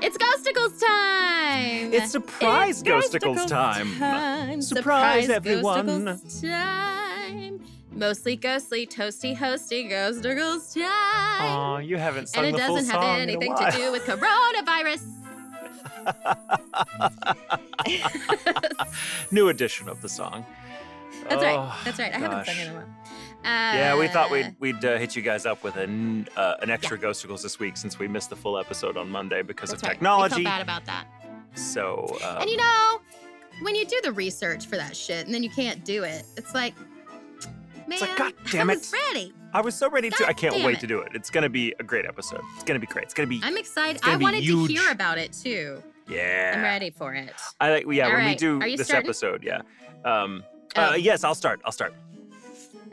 It's Ghostacles time! It's surprise It's Ghostacles time. Surprise, everyone. Ghostacles time. Mostly ghostly, toasty, hosty, Ghostacles time. Aw, you haven't sung and it doesn't have anything to do with coronavirus. New edition of the song. That's Oh, right. That's right. I haven't sung it in a while. Yeah, we thought Uh, we'd we'd uh, hit you guys up with an uh, an extra Ghostacles this week since we missed the full episode on Monday because That's of right. technology. We felt bad about that. So um, and you know, when you do the research for that shit and then you can't do it, it's like, man, like, God damn I it. was ready. I was so ready to. I can't wait it. to do it. It's gonna be a great episode. It's gonna be great. It's gonna be I'm excited. I wanted huge. to hear about it too. yeah. I'm ready for it. I like yeah All when we do this starting? episode. Yeah. Um, Oh. uh, yes, I'll start. I'll start.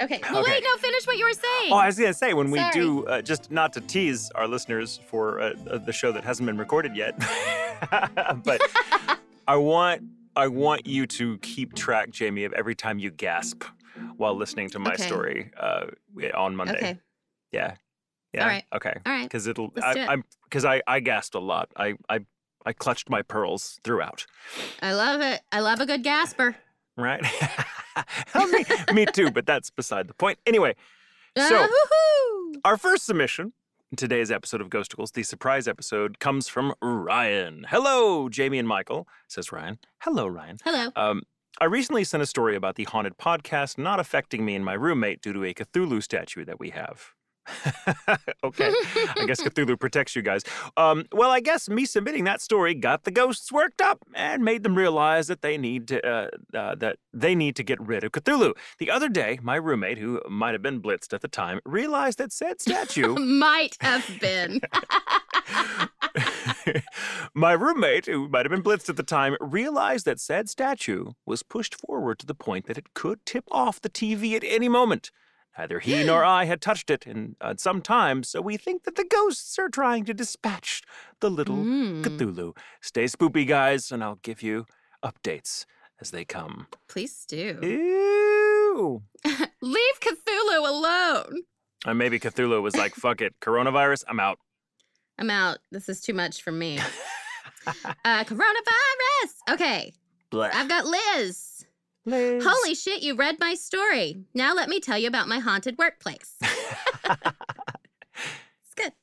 Okay. Well, Okay. wait, no, finish what you were saying. Oh, I was gonna say when we do uh, just not to tease our listeners for uh, uh, the show that hasn't been recorded yet, but I want I want you to keep track, Jamie, of every time you gasp while listening to my Okay. story uh, on Monday. okay. Yeah. Yeah. All right. Okay. All right. Because it'll. Let's do I, it. I'm because I I gasped a lot. I I I clutched my pearls throughout. I love it. I love a good gasper. Right. me, me too. But that's beside the point. Anyway. So-! Our first submission in today's episode of Ghostacles, the surprise episode, comes from Ryan. Hello, Jamie and Michael, says Ryan. Hello, Ryan. Hello. Um, I recently sent a story about the haunted podcast not affecting me and my roommate due to a Cthulhu statue that we have. okay. I guess Cthulhu protects you guys. Um, well, I guess me submitting that story got the ghosts worked up and made them realize that they need to uh, uh, that they need to get rid of Cthulhu. The other day, my roommate, who might have been blitzed at the time, realized that said statue. Might have been. my roommate, who might have been blitzed at the time, realized that said statue was pushed forward to the point that it could tip off the TV at any moment. Neither he nor I had touched it in uh, some time, so we think that the ghosts are trying to dispatch the little Mm, Cthulhu. Stay spoopy, guys, and I'll give you updates as they come. please do. Ew. Leave Cthulhu alone. And maybe Cthulhu was like, fuck it, coronavirus, I'm out. I'm out. This is too much for me. Uh, coronavirus. Okay, Blah. I've got Liz. Liz. Holy shit, you read my story. Now let me tell you about my haunted workplace. It's good.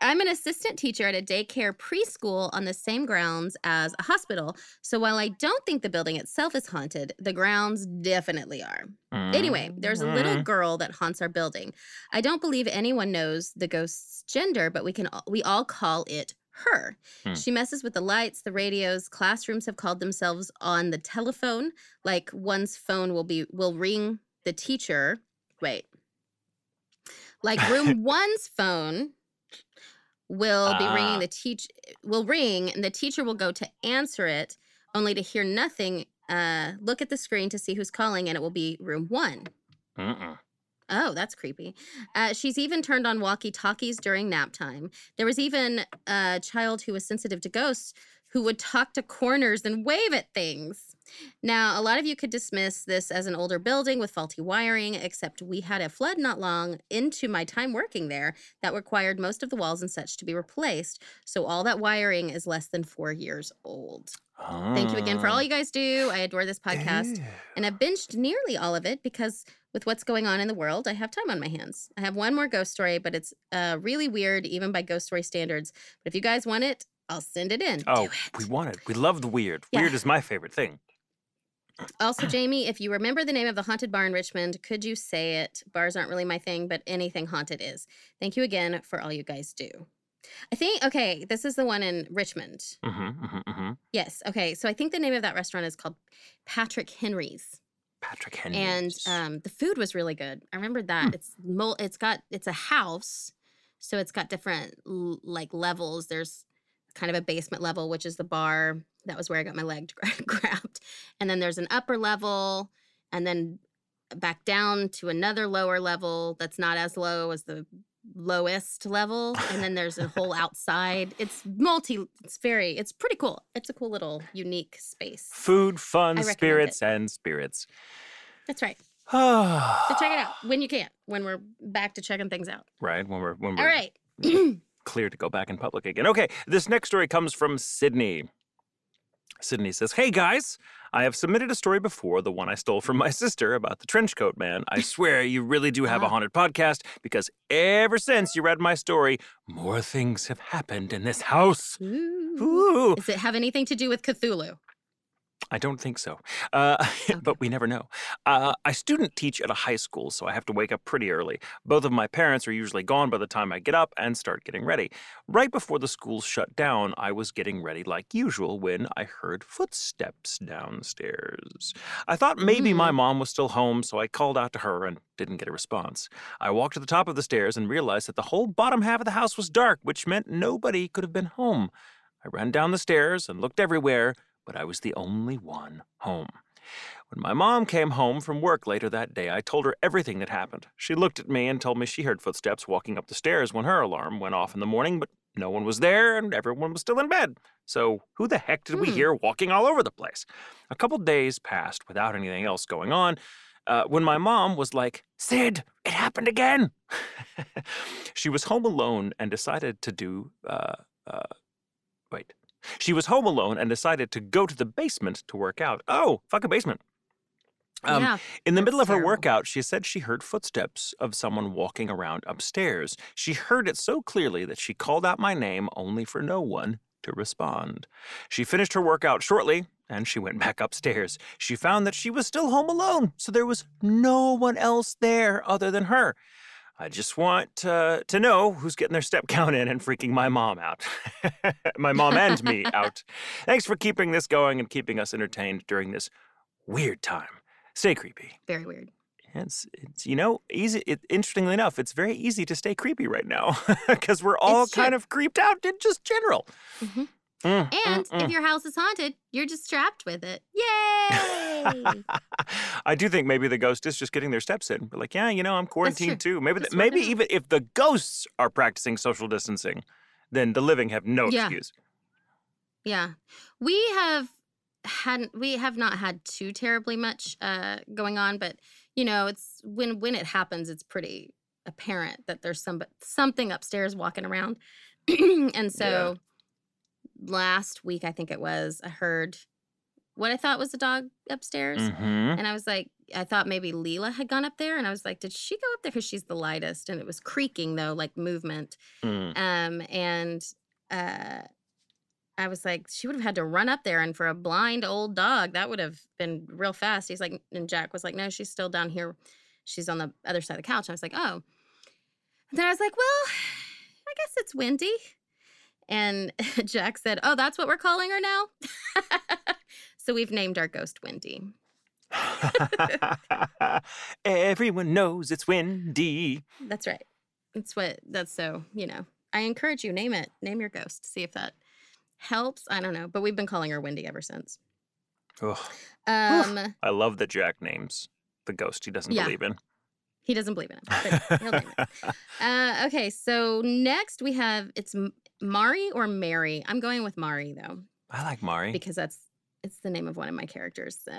I'm an assistant teacher at a daycare preschool on the same grounds as a hospital. So while I don't think the building itself is haunted, the grounds definitely are. Anyway, there's a little Mm. girl that haunts our building. I don't believe anyone knows the ghost's gender, but we can we all call it her. Hmm. She messes with the lights, the radios. Classrooms have called themselves on the telephone. Like one's phone will be will ring the teacher. Wait. Like room one's phone will be Ah. ringing the teach will ring and the teacher will go to answer it only to hear nothing uh look at the screen to see who's calling and it will be room 1 Mm-mm. Oh, that's creepy. Uh, she's even turned on walkie talkies during nap time. There was even a child who was sensitive to ghosts who would talk to corners and wave at things. Now, a lot of you could dismiss this as an older building with faulty wiring, except we had a flood not long into my time working there that required most of the walls and such to be replaced. So, all that wiring is less than four years old. Thank you again for all you guys do. I adore this podcast. Ew. And I've binged nearly all of it because with what's going on in the world, I have time on my hands. I have one more ghost story, but it's uh, really weird, even by ghost story standards. But if you guys want it, I'll send it in. Oh, it. we want it. We love the weird. Yeah. Weird is my favorite thing. Also, Jamie, if you remember the name of the haunted bar in Richmond, could you say it? Bars aren't really my thing, but anything haunted is. Thank you again for all you guys do. I think, okay, this is the one in Richmond. Mm-hmm, mm-hmm, mm-hmm. Yes. Okay. So I think the name of that restaurant is called Patrick Henry's. Patrick Henry. and um, the food was really good. I remember that Hmm. it's mul- it's got it's a house, so it's got different l- like levels. There's kind of a basement level, which is the bar. That was where I got my leg gra- grabbed, and then there's an upper level, and then back down to another lower level that's not as low as the lowest level and then there's a whole outside it's multi it's very it's pretty cool it's a cool little unique space Food, fun, spirits, and spirits. that's right So check it out when you can, when we're back to checking things out. Right. When we're when we're All right. clear to go back in public again. Okay, this next story comes from Sydney. Sydney says, Hey guys, I have submitted a story before, the one I stole from my sister about the trench coat man. I swear you really do have a Ah. haunted podcast because ever since you read my story, more things have happened in this house. Ooh. Ooh. Does it have anything to do with Cthulhu? I don't think so. Uh, but we never know. Uh, I student teach at a high school, so I have to wake up pretty early. Both of my parents are usually gone by the time I get up and start getting ready. Right before the school shut down, I was getting ready like usual when I heard footsteps downstairs. I thought maybe my Mm. mom was still home, so I called out to her and didn't get a response. I walked to the top of the stairs and realized that the whole bottom half of the house was dark, which meant nobody could have been home. I ran down the stairs and looked everywhere, but I was the only one home. When my mom came home from work later that day, I told her everything that happened. She looked at me and told me she heard footsteps walking up the stairs when her alarm went off in the morning, but no one was there and everyone was still in bed. So, who the heck did we Hmm. hear walking all over the place? A couple days passed without anything else going on. Uh, when my mom was like, Sid, it happened again. she was home alone and decided to do, uh, uh, wait. She was home alone and decided to go to the basement to work out. Oh, fuck a basement. Um, yeah. in the middle of her terrible. workout, she said she heard footsteps of someone walking around upstairs. She heard it so clearly that she called out my name only for no one to respond. She finished her workout shortly and she went back upstairs. She found that she was still home alone, so there was no one else there other than her. I just want uh, to know who's getting their step count in and freaking my mom out. my mom and me out. Thanks for keeping this going and keeping us entertained during this weird time. Stay creepy. Very weird. It's, it's you know, easy. It, interestingly enough, it's very easy to stay creepy right now because we're all It's true. kind of creeped out in just general. Mhm. Mm, And mm, if your house is haunted, you're just trapped with it. Yay! I do think maybe the ghost is just getting their steps in. We're like, yeah, you know, I'm quarantined too. Maybe, That's th- what maybe even if the ghosts are practicing social distancing, then the living have no Yeah. excuse. Yeah. We have hadn't we have not had too terribly much uh going on, but you know, it's when when it happens it's pretty apparent that there's some something upstairs walking around. and so last week I think it was, I heard what I thought was a dog upstairs. Mm-hmm. And I was like, I thought maybe Leela had gone up there. And I was like, did she go up there? Because she's the lightest. And it was creaking, though, like movement. Mm. Um, and uh, I was like, she would have had to run up there. And for a blind old dog, that would have been real fast. He's like, and Jack was like, no, she's still down here. She's on the other side of the couch. And I was like, oh. And then I was like, well, I guess it's windy. And Jack said, oh, that's what we're calling her now. so we've named our ghost Wendy. Everyone knows it's Wendy. That's right. That's what that's so, you know. I encourage you name it. Name your ghost. See if that helps. I don't know, but we've been calling her Wendy ever since. Ugh. Um I love that Jack names the ghost he doesn't Yeah. believe in. he doesn't believe in it. But he'll name it. Uh okay, so next we have it's Mari or Mary. I'm going with Mari though I like Mari. because that's it's the name of one of my characters. So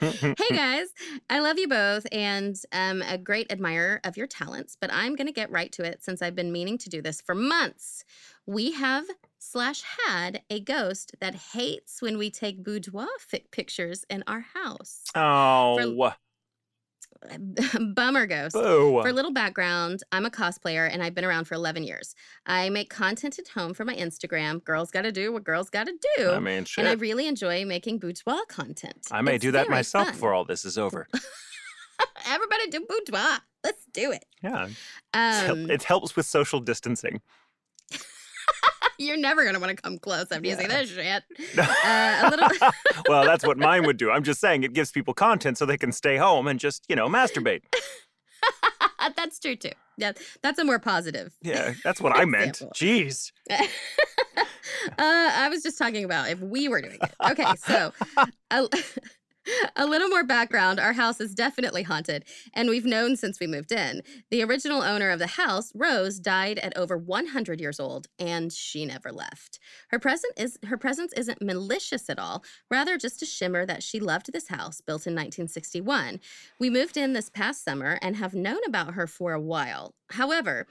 hey guys, I love you both and am a great admirer of your talents, but I'm going to get right to it since I've been meaning to do this for months. We have slash had a ghost that hates when we take boudoir fi- pictures in our house. oh, Bummer ghost. boo. For a little background, I'm a cosplayer and I've been around for 11 years. I make content at home for my Instagram. Girls got to do what girls got to do. I mean, shit. and I really enjoy making boudoir content. I may It's do that myself fun. before all this is over. Everybody do boudoir. Let's do it. Yeah. Um, it helps with social distancing. you're never gonna want to come close after you say Yeah. this shit. Uh, a little. well, that's what mine would do. I'm just saying it gives people content so they can stay home and just, you know, masturbate. that's true too. Yeah, that's a more positive. Yeah, that's what I meant. Jeez. uh, I was just talking about if we were doing it. Okay, so a, a little more background. Our house is definitely haunted, and we've known since we moved in. The original owner of the house, Rose, died at over 100 years old, and she never left. Her present is her presence isn't malicious at all, rather just a shimmer that she loved this house, built in 1961. We moved in this past summer and have known about her for a while. However,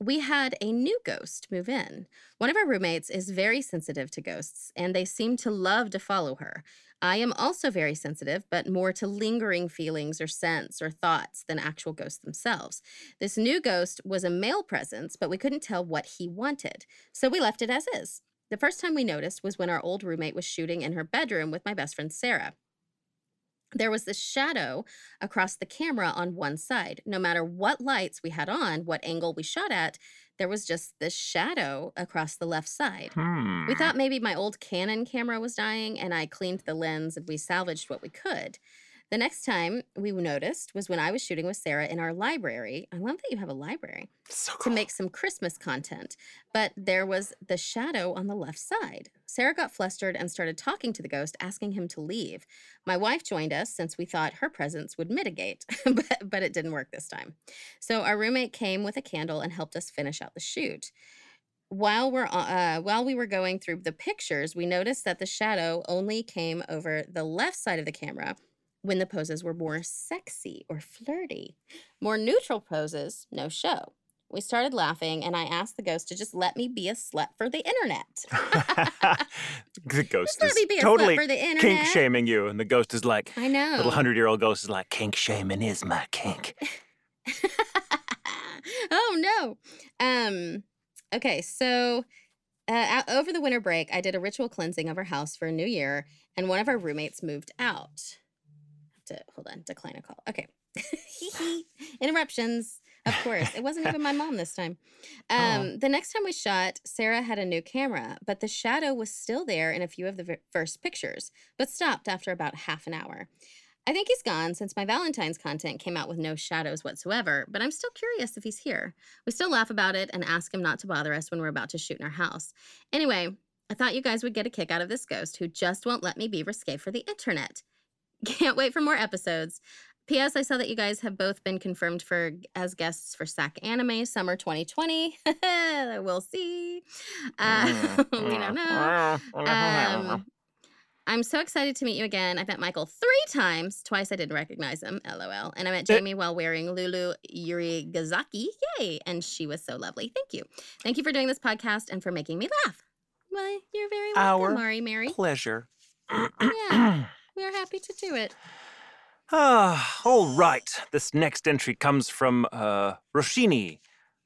we had a new ghost move in. One of our roommates is very sensitive to ghosts, and they seem to love to follow her. I am also very sensitive, but more to lingering feelings or scents or thoughts than actual ghosts themselves. This new ghost was a male presence, but we couldn't tell what he wanted, so we left it as is. The first time we noticed was when our old roommate was shooting in her bedroom with my best friend Sarah there was this shadow across the camera on one side. No matter what lights we had on, what angle we shot at, there was just this shadow across the left side. Hmm. We thought maybe my old Canon camera was dying, and I cleaned the lens and we salvaged what we could. The next time we noticed was when I was shooting with Sarah in our library. I love that you have a library So cool. to make some Christmas content, but there was the shadow on the left side. Sarah got flustered and started talking to the ghost, asking him to leave. My wife joined us since we thought her presence would mitigate, but, but it didn't work this time. So our roommate came with a candle and helped us finish out the shoot. While we're uh, while we were going through the pictures, we noticed that the shadow only came over the left side of the camera when the poses were more sexy or flirty. More neutral poses, no show. We started laughing, and I asked the ghost to just let me be a slut for the internet. the ghost Just let is me be a totally slut for the kink shaming you, and the ghost is like, I know. little hundred year old ghost is like, kink shaming is my kink. oh no. Um. Okay, so uh, over the winter break, I did a ritual cleansing of our house for a new year, and one of our roommates moved out. To hold on, decline a call. Okay. Interruptions. Of course, it wasn't even my mom this time. Um, The next time we shot, Sarah had a new camera, but the shadow was still there in a few of the v- first pictures, but stopped after about half an hour. I think he's gone since my Valentine's content came out with no shadows whatsoever, but I'm still curious if he's here. We still laugh about it and ask him not to bother us when we're about to shoot in our house. Anyway, I thought you guys would get a kick out of this ghost who just won't let me be risque for the internet. Can't wait for more episodes. P.S. I saw that you guys have both been confirmed for as guests for SAC Anime Summer 2020. we'll see. Mm, uh, we don't mm, know. Mm, um, I'm so excited to meet you again. I've met Michael three times. Twice I didn't recognize him. LOL. And I met. Jamie while wearing Lulu Yurigazaki. Yay. And she was so lovely. Thank you. Thank you for doing this podcast and for making me laugh. Well, you're very welcome, Our Mari Mary. Pleasure. Yeah. We are happy to do it. Ah, all right. This next entry comes from uh, Roshini.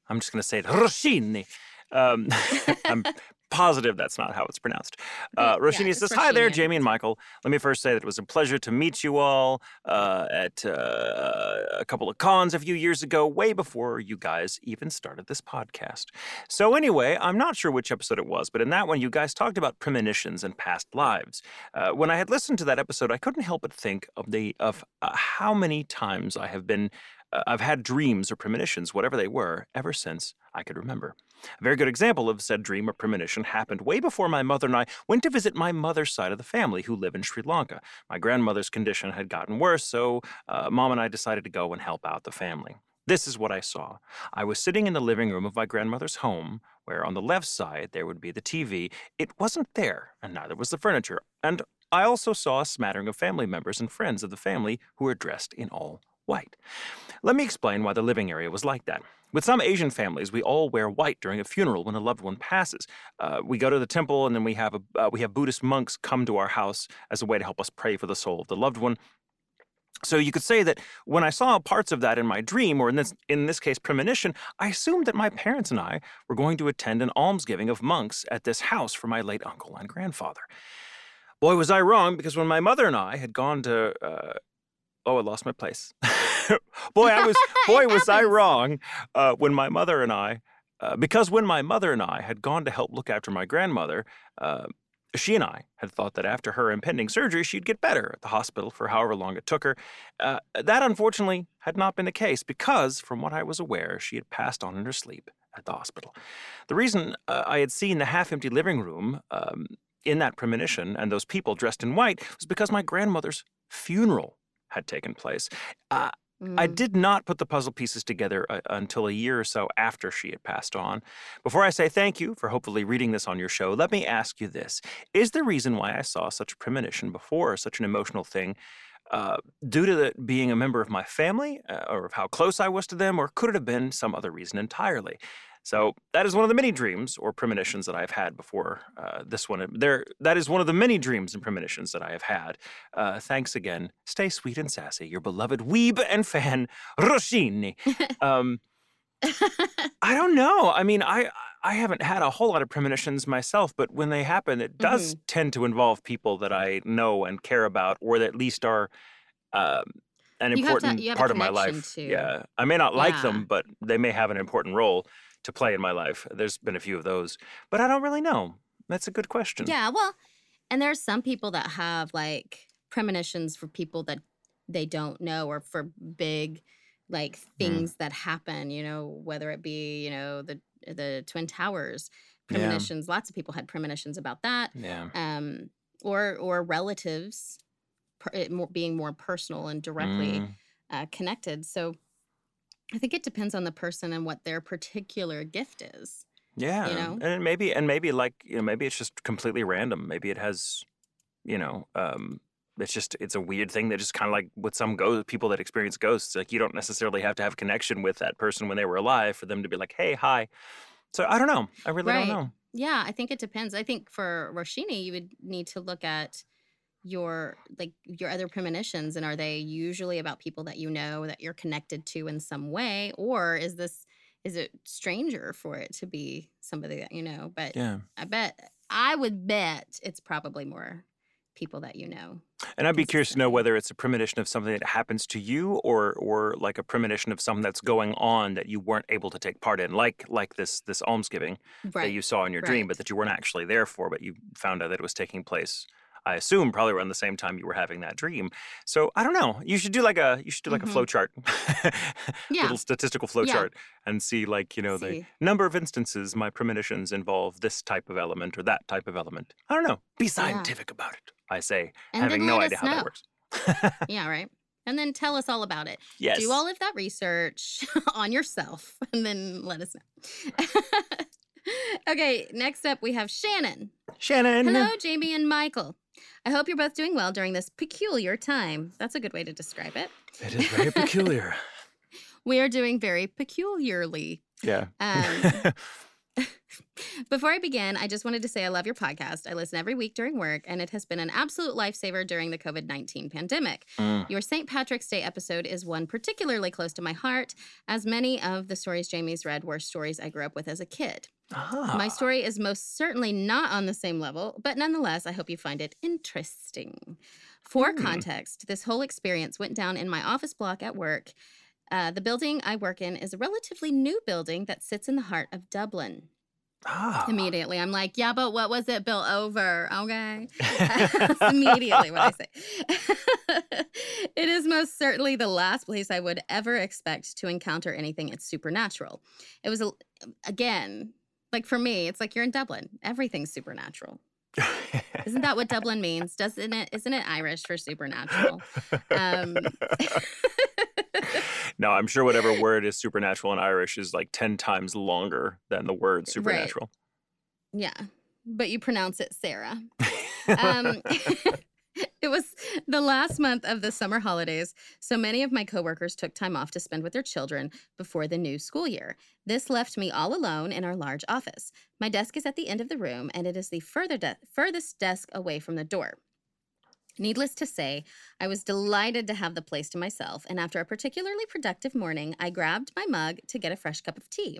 I'm just going to say it, Roshini. Um, I'm positive that's not how it's pronounced. Uh, Okay, yeah, Roshini says, Hi there, Jamie and Michael. Let me first say that it was a pleasure to meet you all uh, at uh, a couple of cons a few years ago, way before you guys even started this podcast. So, anyway, I'm not sure which episode it was, but in that one, you guys talked about premonitions and past lives. Uh, when I had listened to that episode, I couldn't help but think of the of uh, how many times I have been. Uh, I've had dreams or premonitions, whatever they were, ever since I could remember. A very good example of said dream or premonition happened way before my mother and I went to visit my mother's side of the family who live in Sri Lanka. My grandmother's condition had gotten worse, so uh, mom and I decided to go and help out the family. This is what I saw. I was sitting in the living room of my grandmother's home, where on the left side there would be the TV. It wasn't there, and neither was the furniture. And I also saw a smattering of family members and friends of the family who were dressed in all white. Let me explain why the living area was like that. With some Asian families, we all wear white during a funeral when a loved one passes. Uh, we go to the temple, and then we have a, uh, we have Buddhist monks come to our house as a way to help us pray for the soul of the loved one. So you could say that when I saw parts of that in my dream, or in this in this case premonition, I assumed that my parents and I were going to attend an almsgiving of monks at this house for my late uncle and grandfather. Boy, was I wrong because when my mother and I had gone to uh, oh, I lost my place. boy, I was boy was I wrong uh, when my mother and I, uh, because when my mother and I had gone to help look after my grandmother, uh, she and I had thought that after her impending surgery, she'd get better at the hospital for however long it took her. Uh, that unfortunately had not been the case because, from what I was aware, she had passed on in her sleep at the hospital. The reason uh, I had seen the half empty living room um, in that premonition and those people dressed in white was because my grandmother's funeral had taken place. Uh, I Mm. did not put the puzzle pieces together uh, until a year or so after she had passed on. Before I say thank you for hopefully reading this on your show, let me ask you this. Is the reason why I saw such a premonition before, such an emotional thing, uh, due to the, being a member of my family uh, or of how close I was to them, or could it have been some other reason entirely? So that is one of the many dreams or premonitions that I've had before uh, this one. There, that is one of the many dreams and premonitions that I have had. Uh, thanks again. Stay sweet and sassy. Your beloved weeb and fan, Roshini. Um, I don't know. I mean, I I haven't had a whole lot of premonitions myself, but when they happen, it does Mhm. tend to involve people that I know and care about, or that at least are um, an You to- important a part of my life. to- Yeah, I may not like Yeah. them, but they may have an important role to play in my life. There's been a few of those, but I don't really know. That's a good question. Yeah, well, and there are some people that have like premonitions for people that they don't know or for big like Mm. things that happen, you know, whether it be, you know, the the Twin Towers Yeah. premonitions. Lots of people had premonitions about that. Yeah. Um or or relatives per, it more, being more personal and directly Mm, uh, connected. So I think it depends on the person and what their particular gift is. yeah. You know? And maybe and maybe like, you know, maybe it's just completely random. Maybe it has, you know, um it's just it's a weird thing that just kind of like with some ghost people that experience ghosts like you don't necessarily have to have a connection with that person when they were alive for them to be like hey hi so i don't know i really Right. don't know Yeah, I think it depends. I think for Roshini, you would need to look at your like your other premonitions and are they usually about people that you know that you're connected to in some way or is this is it stranger for it to be somebody that you know? But yeah. I bet i would bet it's probably more people that you know and i'd be curious to know whether it's a premonition of something that happens to you or or like a premonition of something that's going on that you weren't able to take part in like like this this almsgiving that you saw in your dream but that you weren't actually there for but you found out that it was taking place i assume probably around the same time you were having that dream so i don't know you should do like a you should do like Mhm. a flow chart Yeah. little statistical flow Yeah. chart and see like you know the number of instances my premonitions involve this type of element or that type of element i don't know be scientific about it i say and having no idea how know that works yeah right and then tell us all about it yes do all of that research on yourself and then let us know. okay, next up we have Shannon. shannon Hello, Jamie and Michael. I hope you're both doing well during this peculiar time. That's a good way to describe it. it is very peculiar We are doing very peculiarly. yeah Um, Before I begin, I just wanted to say I love your podcast. I listen every week during work, and it has been an absolute lifesaver during the COVID 19 pandemic. Mm. Your St. Patrick's Day episode is one particularly close to my heart, as many of the stories Jamie's read were stories I grew up with as a kid. My Ah. story is most certainly not on the same level, but nonetheless, I hope you find it interesting. For Hmm. context, this whole experience went down in my office block at work. Uh, the building I work in is a relatively new building that sits in the heart of Dublin. Ah. Immediately, I'm like, yeah, but what was it built over? Okay. That's immediately what I say. it is most certainly the last place I would ever expect to encounter anything it's supernatural. It was, a, again, like for me, it's like you're in Dublin. Everything's supernatural. Isn't that what Dublin means? Doesn't it? Isn't it Irish for supernatural? Um, no, I'm sure whatever word is supernatural in Irish is like 10 times longer than the word supernatural. yeah, but you pronounce it Sarah. Um, it was the last month of the summer holidays, so many of my coworkers took time off to spend with their children before the new school year. This left me all alone in our large office. My desk is at the end of the room, and it is the further de- furthest desk away from the door. Needless to say, I was delighted to have the place to myself, and after a particularly productive morning, I grabbed my mug to get a fresh cup of tea.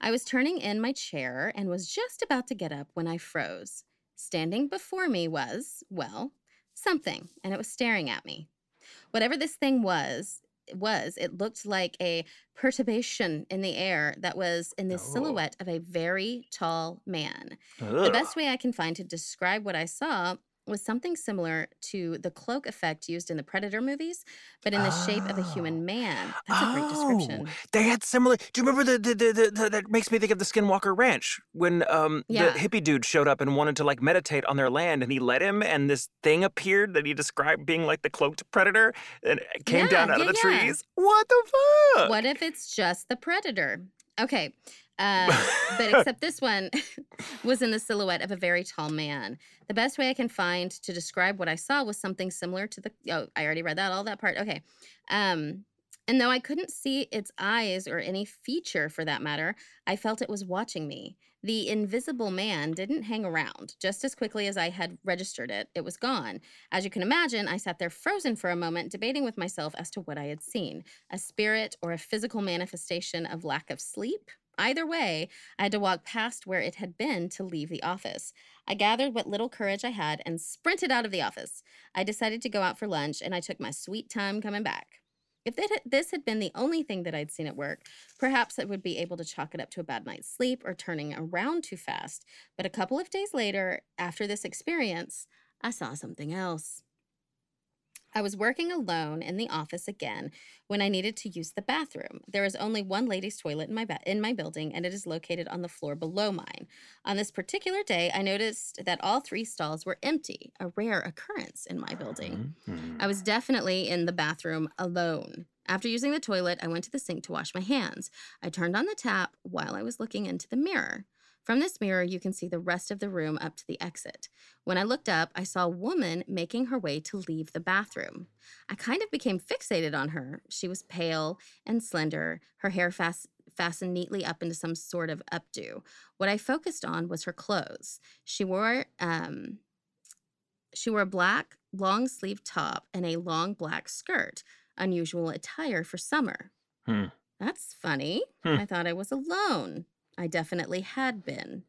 I was turning in my chair and was just about to get up when I froze. Standing before me was, well, something, and it was staring at me. Whatever this thing was, it was, it looked like a perturbation in the air that was in the Oh. silhouette of a very tall man. The best way I can find to describe what I saw was something similar to the cloak effect used in the Predator movies, but in the shape of a Oh. human man. That's a great description. They had similar. Do you remember the, the, the, the, that makes me think of the Skinwalker Ranch when um Yeah. the hippie dude showed up and wanted to like meditate on their land and he let him and this thing appeared that he described being like the cloaked predator and it came down Yeah, out of the yeah. trees. What the fuck? What if it's just the Predator? Okay. Uh, but except this one was in the silhouette of a very tall man. The best way I can find to describe what I saw was something similar to the. Oh, I already read that, all that part. Okay. Um, And though I couldn't see its eyes or any feature for that matter, I felt it was watching me. The invisible man didn't hang around. Just as quickly as I had registered it, it was gone. As you can imagine, I sat there frozen for a moment, debating with myself as to what I had seen a spirit or a physical manifestation of lack of sleep. Either way, I had to walk past where it had been to leave the office. I gathered what little courage I had and sprinted out of the office. I decided to go out for lunch, and I took my sweet time coming back. If this had been the only thing that I'd seen at work, perhaps I would be able to chalk it up to a bad night's sleep or turning around too fast. But a couple of days later, after this experience, I saw something else. I was working alone in the office again when I needed to use the bathroom. There is only one ladies' toilet in my ba- in my building, and it is located on the floor below mine. On this particular day, I noticed that all three stalls were empty, a rare occurrence in my building. Mhm. I was definitely in the bathroom alone. After using the toilet, I went to the sink to wash my hands. I turned on the tap while I was looking into the mirror. From this mirror, you can see the rest of the room up to the exit. When I looked up, I saw a woman making her way to leave the bathroom. I kind of became fixated on her. She was pale and slender, her hair fast, fastened neatly up into some sort of updo. What I focused on was her clothes. She wore um, she wore a black long sleeved top and a long black skirt, unusual attire for summer. Hmm. That's funny. Hmm. I thought I was alone. I definitely had been.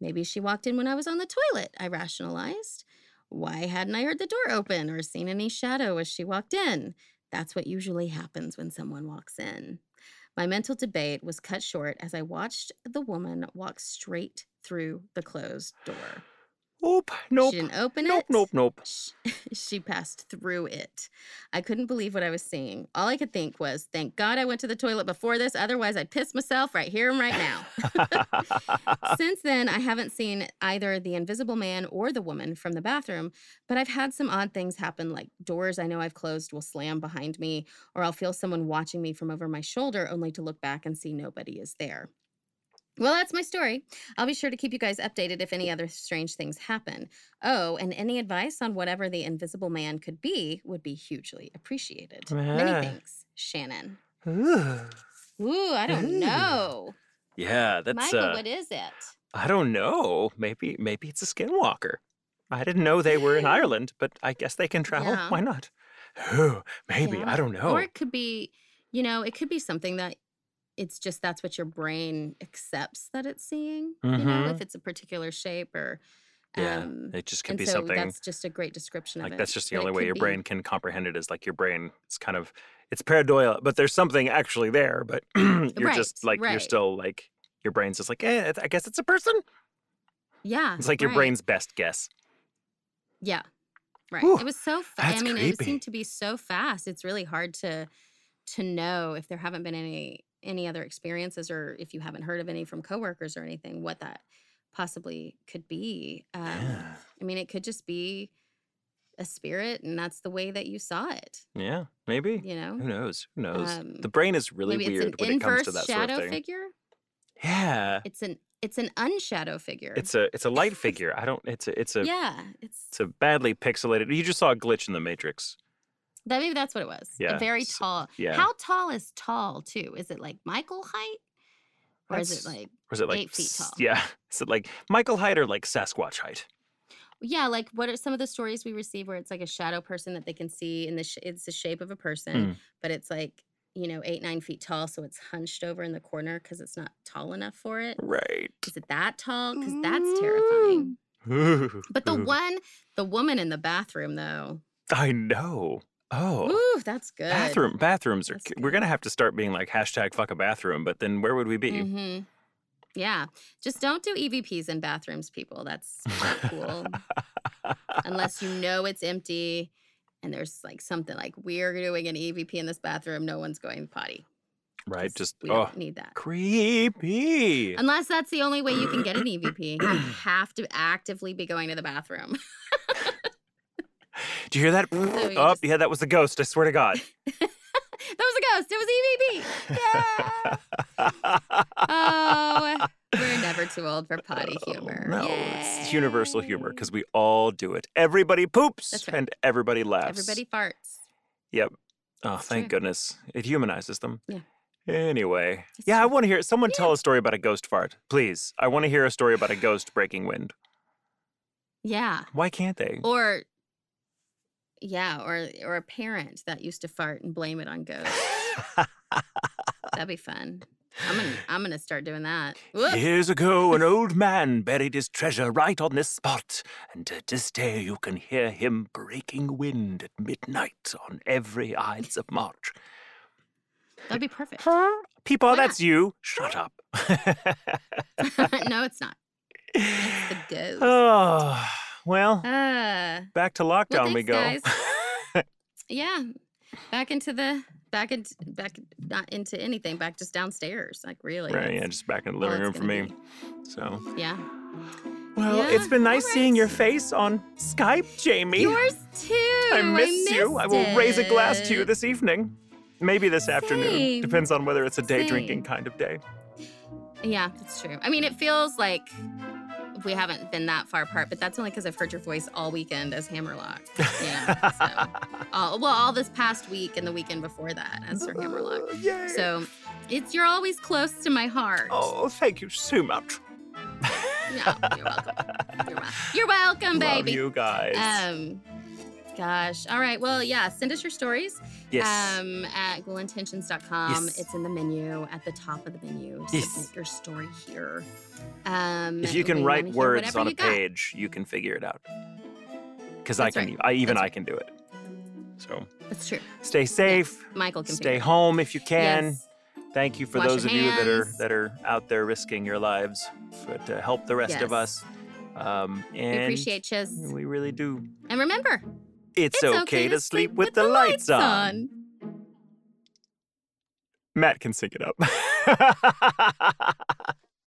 Maybe she walked in when I was on the toilet, I rationalized. Why hadn't I heard the door open or seen any shadow as she walked in? That's what usually happens when someone walks in. My mental debate was cut short as I watched the woman walk straight through the closed door. Oop. Nope. She didn't open Nope. it. Nope. Nope. Sh- she passed through it. I couldn't believe what I was seeing. All I could think was, thank God I went to the toilet before this, otherwise I'd piss myself right here and right now. Since then, I haven't seen either the invisible man or the woman from the bathroom, but I've had some odd things happen, like doors I know I've closed will slam behind me, or I'll feel someone watching me from over my shoulder only to look back and see nobody is there. Well, that's my story. I'll be sure to keep you guys updated if any other strange things happen. Oh, and any advice on whatever the invisible man could be would be hugely appreciated. Many thanks, Shannon. Ooh. Ooh, I don't Ooh. know. Yeah, that's Michael, uh, what is it? I don't know. Maybe maybe it's a skinwalker. I didn't know they were in Ireland, but I guess they can travel. Yeah. Why not? Ooh, maybe. Yeah. I don't know. Or it could be, you know, it could be something that it's just that's what your brain accepts that it's seeing. You know, if it's a particular shape or Mm-hmm. yeah. um it just could and be so something that's just a great description of like that's just the only way your be- brain can comprehend it is like your brain it's kind of it's pareidolia but there's something actually there but you're Right, just like you're still like your brain's just like eh, i guess it's a person Yeah. it's like your brain's best guess Yeah. Right. Whew, it was so fast. I mean, it seemed to be so fast. It's really hard to to know if there haven't been any any other experiences or if you haven't heard of any from coworkers or anything what that possibly could be. Um, yeah I mean, it could just be a spirit and that's the way that you saw it, yeah maybe you know? who knows who knows Um, the brain is really weird when it comes to that shadow sort of thing figure. yeah It's an it's an unshadow figure. it's a it's a light figure i don't it's a it's a yeah, it's it's a badly pixelated you just saw a glitch in the matrix that maybe that's what it was. Yeah, A very tall. yeah. How tall is tall too? Is it like Michael height? Or is it like or is it like Eight feet tall. yeah is it like michael height or like sasquatch height yeah, like what are some of the stories we receive where it's like a shadow person that they can see in the sh- it's the shape of a person, Mm. but it's like you know eight nine feet tall, so it's hunched over in the corner because it's not tall enough for it. right Is it that tall? Because that's terrifying. Ooh, But the ooh. one, the woman in the bathroom though, I know. Oh, ooh, that's good. bathroom bathrooms are. That's We're good. gonna have to start being like hashtag fuck a bathroom. But then where would we be? hmm Yeah, just don't do EVPs in bathrooms, people. That's not cool. Unless you know it's empty and there's like something like we're doing an EVP in this bathroom, no one's going potty. Right. Just we oh, don't need that. creepy. Unless that's the only way you can get an EVP. You have to actively be going to the bathroom. Do you hear that? you oh, just- yeah, that was the ghost. I swear to God. that was a ghost. It was EVP. Yeah. Oh, we're never too old for potty oh, humor. No, it's universal humor because we all do it. Everybody poops right. and everybody laughs. everybody farts. Yep. Oh, It's thank true. goodness. It humanizes them. Yeah. Anyway. It's yeah, I want to hear someone Yeah. tell a story about a ghost fart. Please. I want to hear a story about a ghost breaking wind. Yeah. Why can't they? Or yeah, or or a parent that used to fart and blame it on ghosts. That'd be fun. I'm gonna I'm gonna start doing that. Whoop. Years ago, an old man buried his treasure right on this spot, and to this day you can hear him breaking wind at midnight on every Ides of March. That'd be perfect. Why not? that's you. Shut up. no, it's not. It's the ah. ghost. oh, well, Uh, back to lockdown well, we go. yeah, back into the back into back not into anything. Back just downstairs. Like really. Right, yeah, just back in the living room for me. gonna So. Yeah. well, Yeah, it's been nice all seeing your face on Skype, Jamie. Yours too. I miss you. I will raise a glass to you this evening. Maybe this afternoon. Depends on whether it's a day drinking kind of day. Yeah, that's true. I mean, it feels like we haven't been that far apart, but that's only because I've heard your voice all weekend as Hammerlock. You know, so all, well, all this past week and the weekend before that as Sir Hammerlock. Oh, yay. So it's you're always close to my heart. Oh, thank you so much. Yeah, you're welcome. You're, wel- you're welcome, Love baby. you guys. Um, gosh. All right. Well, yeah. Send us your stories. yes. Um, at ghoulintentions.com. Yes. It's in the menu at the top of the menu. Yes. Submit your story here. Um, if you can write words on a you got. page, you can figure it out. Because I can, right. I even That's I can do it. So That's true. stay safe. Michael can Stay figure home if you can. Yes. Thank you for Wash those of your you that are that are out there risking your lives for, to help the rest of us. Um, and We appreciate you. we really do. And remember, It's, okay, to sleep with, the lights on. Matt can sync it up.